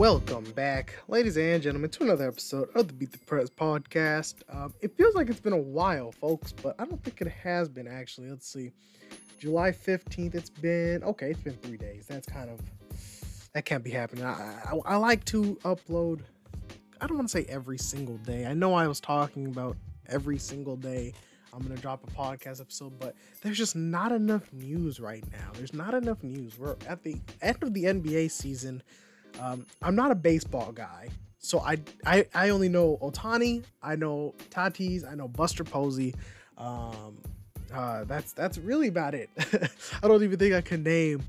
Welcome back, ladies and gentlemen, to another episode of the Beat the Press podcast. Um, it feels like it's been a while, folks, but I don't think it has been actually. Let's see. July 15th, it's been okay, it's been three days. That's kind of that can't be happening. I, I, I like to upload, I don't want to say every single day. I know I was talking about every single day I'm gonna drop a podcast episode, but there's just not enough news right now. There's not enough news. We're at the end of the NBA season. Um, I'm not a baseball guy, so I, I I only know Ohtani, I know Tatis, I know Buster Posey. Um, uh, that's that's really about it. I don't even think I can name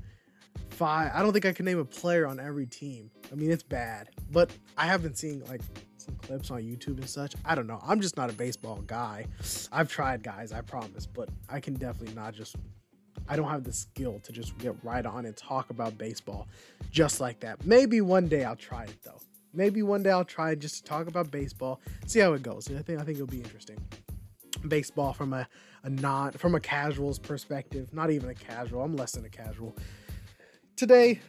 five. I don't think I can name a player on every team. I mean, it's bad, but I have been seeing like some clips on YouTube and such. I don't know. I'm just not a baseball guy. I've tried, guys. I promise, but I can definitely not just I don't have the skill to just get right on and talk about baseball just like that. Maybe one day I'll try it though. Maybe one day I'll try just to talk about baseball, see how it goes. I think I think it'll be interesting. Baseball from a, a non from a casual's perspective, not even a casual. I'm less than a casual. Today,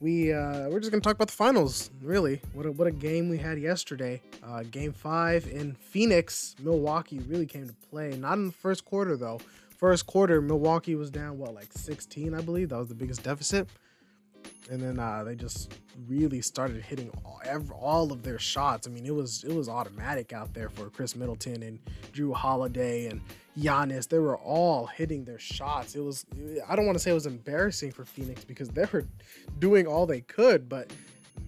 we uh, we're just gonna talk about the finals. Really, what a, what a game we had yesterday. Uh, game five in Phoenix, Milwaukee really came to play. Not in the first quarter though. First quarter, Milwaukee was down what like 16, I believe. That was the biggest deficit. And then uh, they just really started hitting all, all of their shots. I mean, it was it was automatic out there for Khris Middleton and Jrue Holiday and Giannis. They were all hitting their shots. It was I don't want to say it was embarrassing for Phoenix because they were doing all they could, but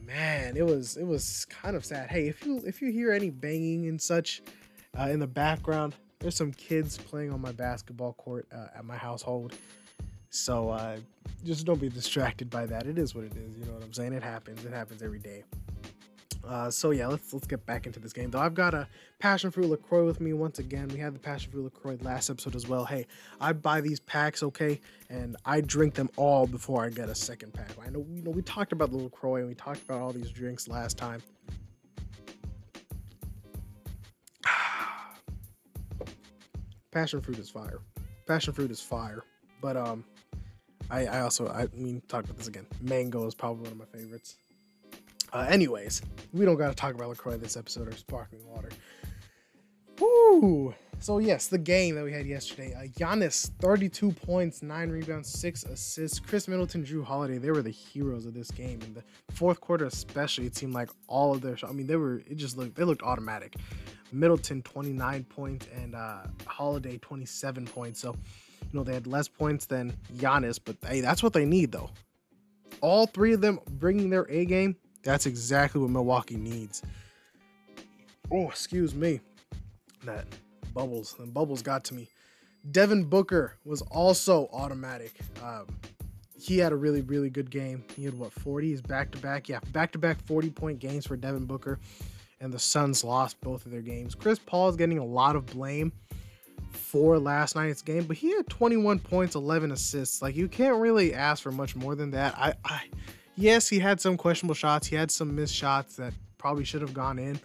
man, it was it was kind of sad. Hey, if you if you hear any banging and such uh, in the background, there's some kids playing on my basketball court uh, at my household. So uh, just don't be distracted by that. It is what it is. You know what I'm saying? It happens. It happens every day. Uh, so yeah, let's let's get back into this game. Though I've got a passion fruit Lacroix with me once again. We had the passion fruit Lacroix last episode as well. Hey, I buy these packs, okay, and I drink them all before I get a second pack. I know you know we talked about the Lacroix and we talked about all these drinks last time. passion fruit is fire. Passion fruit is fire. But um, I, I also I mean talk about this again. Mango is probably one of my favorites. Uh, anyways, we don't gotta talk about Lacroix this episode or sparkling water. Woo! So yes, the game that we had yesterday. Uh, Giannis, 32 points, nine rebounds, six assists. Khris Middleton, Jrue Holiday, they were the heroes of this game. In the fourth quarter, especially, it seemed like all of their. I mean, they were. It just looked. They looked automatic. Middleton 29 points and uh, Holiday 27 points. So, you know, they had less points than Giannis, but hey, that's what they need though. All three of them bringing their A game. That's exactly what Milwaukee needs. Oh, excuse me. That bubbles. The bubbles got to me. Devin Booker was also automatic. Um, he had a really, really good game. He had what 40 is back to back. Yeah, back to back 40 point games for Devin Booker and the Suns lost both of their games. Chris Paul is getting a lot of blame for last night's game, but he had 21 points, 11 assists. Like you can't really ask for much more than that. I, I yes, he had some questionable shots. He had some missed shots that probably should have gone in.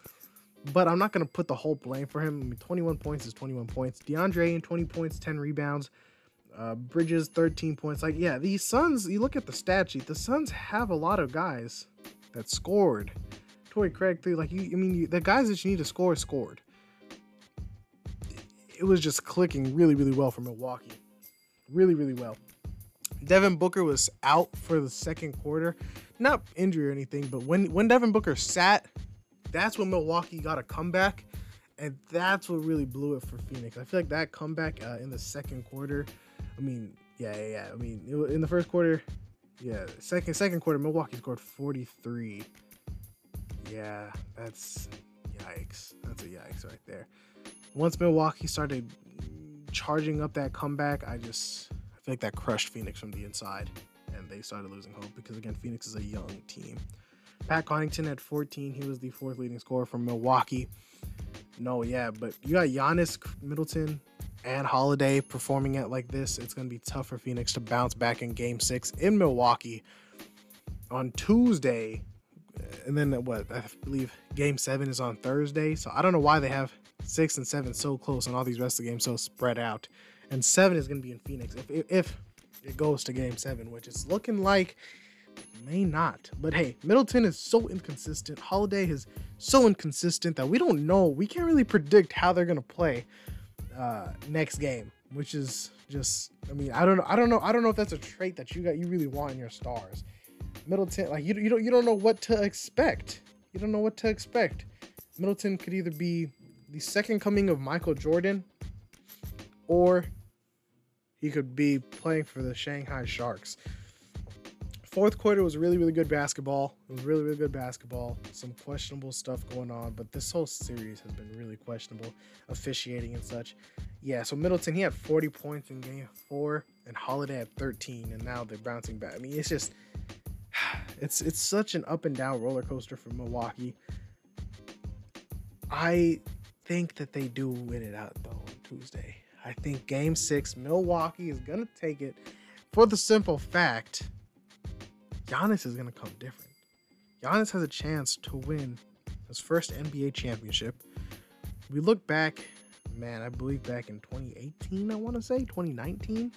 But I'm not going to put the whole blame for him. I mean, 21 points is 21 points. DeAndre Ayton 20 points, 10 rebounds. Uh, Bridges 13 points. Like, yeah, these Suns, you look at the stat sheet, the Suns have a lot of guys that scored. Torrey Craig three. Like you, I mean, you, the guys that you need to score scored. It was just clicking really, really well for Milwaukee. Really, really well. Devin Booker was out for the second quarter, not injury or anything, but when when Devin Booker sat, that's when Milwaukee got a comeback, and that's what really blew it for Phoenix. I feel like that comeback uh, in the second quarter. I mean, yeah, yeah, yeah. I mean, it, in the first quarter, yeah, second second quarter, Milwaukee scored 43 yeah, that's yikes. That's a yikes right there. Once Milwaukee started charging up that comeback, I just I feel like that crushed Phoenix from the inside, and they started losing hope because again, Phoenix is a young team. Pat Connaughton at 14, he was the fourth leading scorer from Milwaukee. No, yeah, but you got Giannis, Middleton, and Holiday performing it like this. It's going to be tough for Phoenix to bounce back in Game Six in Milwaukee on Tuesday and then what I believe game seven is on Thursday. So I don't know why they have six and seven so close and all these rest of the games so spread out. And seven is going to be in Phoenix if, if it goes to game seven, which is looking like may not. But hey, Middleton is so inconsistent. Holiday is so inconsistent that we don't know. We can't really predict how they're gonna play uh, next game, which is just. I mean, I don't know. I don't know. I don't know if that's a trait that you got. You really want in your stars. Middleton, like you, you don't you don't know what to expect. You don't know what to expect. Middleton could either be the second coming of Michael Jordan, or he could be playing for the Shanghai Sharks fourth quarter was really, really good basketball. It was really, really good basketball. Some questionable stuff going on, but this whole series has been really questionable, officiating and such. Yeah, so Middleton, he had 40 points in game four, and Holiday had 13, and now they're bouncing back. I mean, it's just, it's it's such an up and down roller coaster for Milwaukee. I think that they do win it out though on Tuesday. I think game six, Milwaukee is gonna take it for the simple fact Giannis is to come different. Giannis has a chance to win his first NBA championship. We look back, man, I believe back in 2018, I want to say, 2019,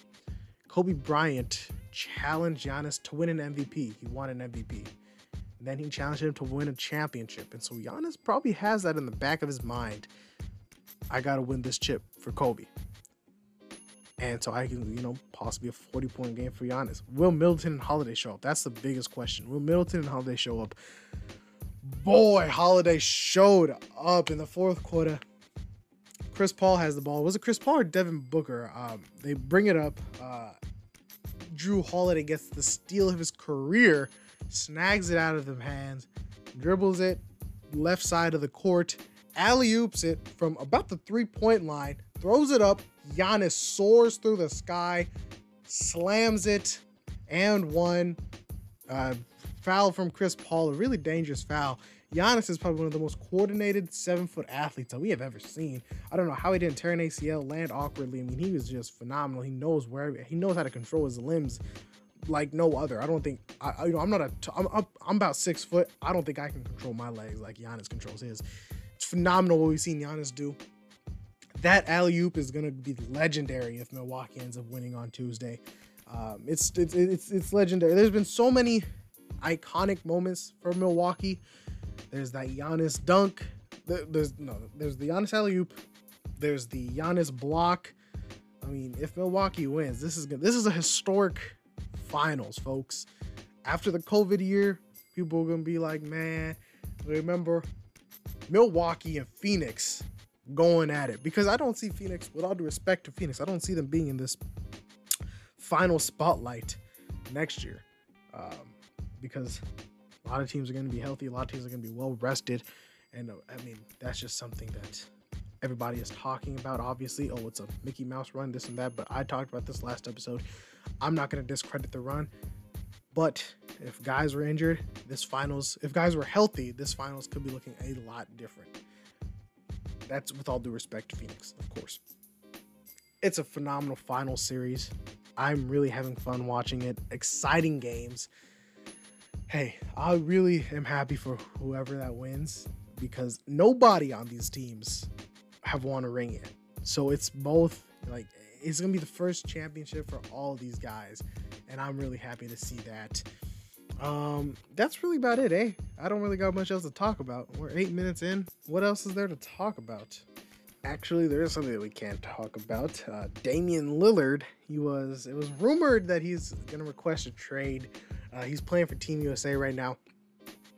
Kobe Bryant challenged Giannis to win an MVP. He won an MVP. Then he challenged him to win a championship. And so Giannis probably has that in the back of his mind. I got to win this chip for Kobe. And so I can, you know, possibly a 40 point game for Giannis. Will Middleton and Holiday show up? That's the biggest question. Will Middleton and Holiday show up? Boy, Holiday showed up in the fourth quarter. Chris Paul has the ball. Was it Chris Paul or Devin Booker? Um, they bring it up. Uh, Jrue Holiday gets the steal of his career, snags it out of the hands, dribbles it left side of the court, alley oops it from about the three point line, throws it up. Giannis soars through the sky, slams it, and one. Uh, foul from Chris Paul, a really dangerous foul. Giannis is probably one of the most coordinated seven foot athletes that we have ever seen. I don't know how he didn't tear an ACL, land awkwardly. I mean, he was just phenomenal. He knows where he knows how to control his limbs like no other. I don't think I, you know I'm not a I'm, I'm about six foot. I don't think I can control my legs like Giannis controls his. It's phenomenal what we've seen Giannis do that alley oop is gonna be legendary if Milwaukee ends up winning on Tuesday. Um, it's, it's it's it's legendary. There's been so many iconic moments for Milwaukee. There's that Giannis dunk. There's no. There's the Giannis alley oop. There's the Giannis block. I mean, if Milwaukee wins, this is. This is a historic finals, folks. After the COVID year, people are gonna be like, man, remember Milwaukee and Phoenix going at it? Because I don't see Phoenix, with all due respect to Phoenix, I don't see them being in this final spotlight next year. Um, because a lot of teams are going to be healthy, a lot of teams are going to be well rested, and uh, I mean that's just something that everybody is talking about. Obviously, oh, it's a Mickey Mouse run, this and that, but I talked about this last episode. I'm not going to discredit the run. But if guys were injured, this finals, if guys were healthy, this finals could be looking a lot different. That's with all due respect to Phoenix, of course. It's a phenomenal final series. I'm really having fun watching it. Exciting games. Hey, I really am happy for whoever that wins because nobody on these teams have won a ring yet. So it's both like it's gonna be the first championship for all these guys, and I'm really happy to see that. Um, that's really about it, eh? I don't really got much else to talk about. We're eight minutes in. What else is there to talk about? Actually, there is something that we can't talk about. Uh, Damian Lillard. He was. It was rumored that he's gonna request a trade. Uh, he's playing for Team USA right now.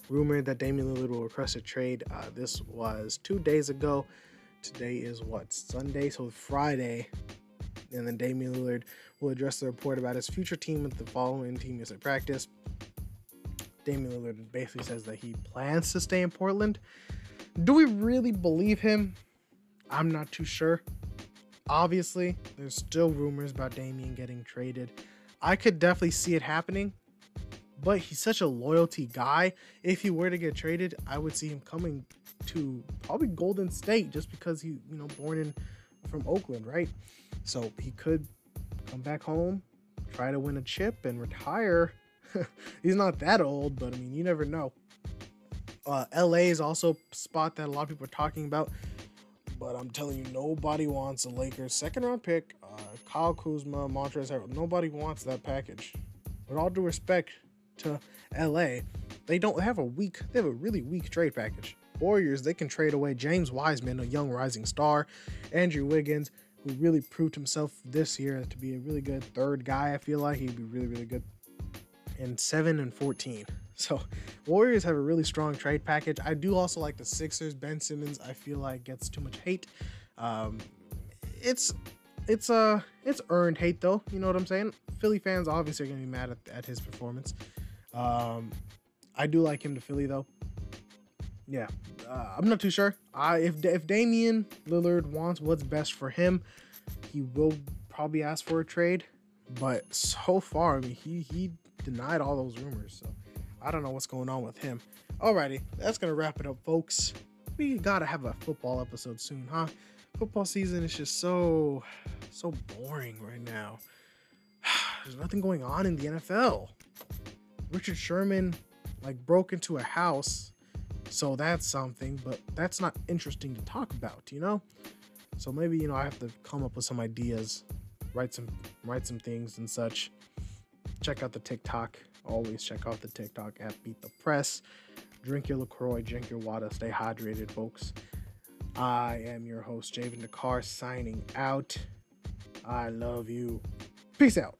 Rumored that Damian Lillard will request a trade. Uh, this was two days ago. Today is what Sunday, so Friday, and then Damian Lillard will address the report about his future team at the following Team USA practice. Damian Lillard basically says that he plans to stay in Portland. Do we really believe him? I'm not too sure. Obviously, there's still rumors about Damian getting traded. I could definitely see it happening, but he's such a loyalty guy. If he were to get traded, I would see him coming to probably Golden State just because he, you know, born in from Oakland, right? So he could come back home, try to win a chip, and retire he's not that old, but I mean, you never know. Uh, LA is also a spot that a lot of people are talking about, but I'm telling you, nobody wants a Lakers second round pick. Uh, Kyle Kuzma, Montrezl Harrell, nobody wants that package. With all due respect to LA. They don't have a weak, they have a really weak trade package. Warriors, they can trade away James Wiseman, a young rising star, Andrew Wiggins, who really proved himself this year to be a really good third guy. I feel like he'd be really, really good. And 7 and 14. So Warriors have a really strong trade package. I do also like the Sixers. Ben Simmons, I feel like gets too much hate. Um, it's it's uh it's earned hate though. You know what I'm saying? Philly fans obviously are gonna be mad at, at his performance. Um, I do like him to Philly though. Yeah, uh, I'm not too sure. I if if Damian Lillard wants what's best for him, he will probably ask for a trade. But so far, I mean, he he denied all those rumors. So I don't know what's going on with him. Alrighty, that's gonna wrap it up, folks. We gotta have a football episode soon, huh? Football season is just so so boring right now. There's nothing going on in the NFL. Richard Sherman like broke into a house, so that's something, but that's not interesting to talk about, you know? So maybe, you know, I have to come up with some ideas, write some write some things and such. Check out the TikTok Always check out the TikTok at Beat the Press. Drink your LaCroix, drink your water, stay hydrated, folks. I am your host, Javen Dakar, signing out. I love you. Peace out.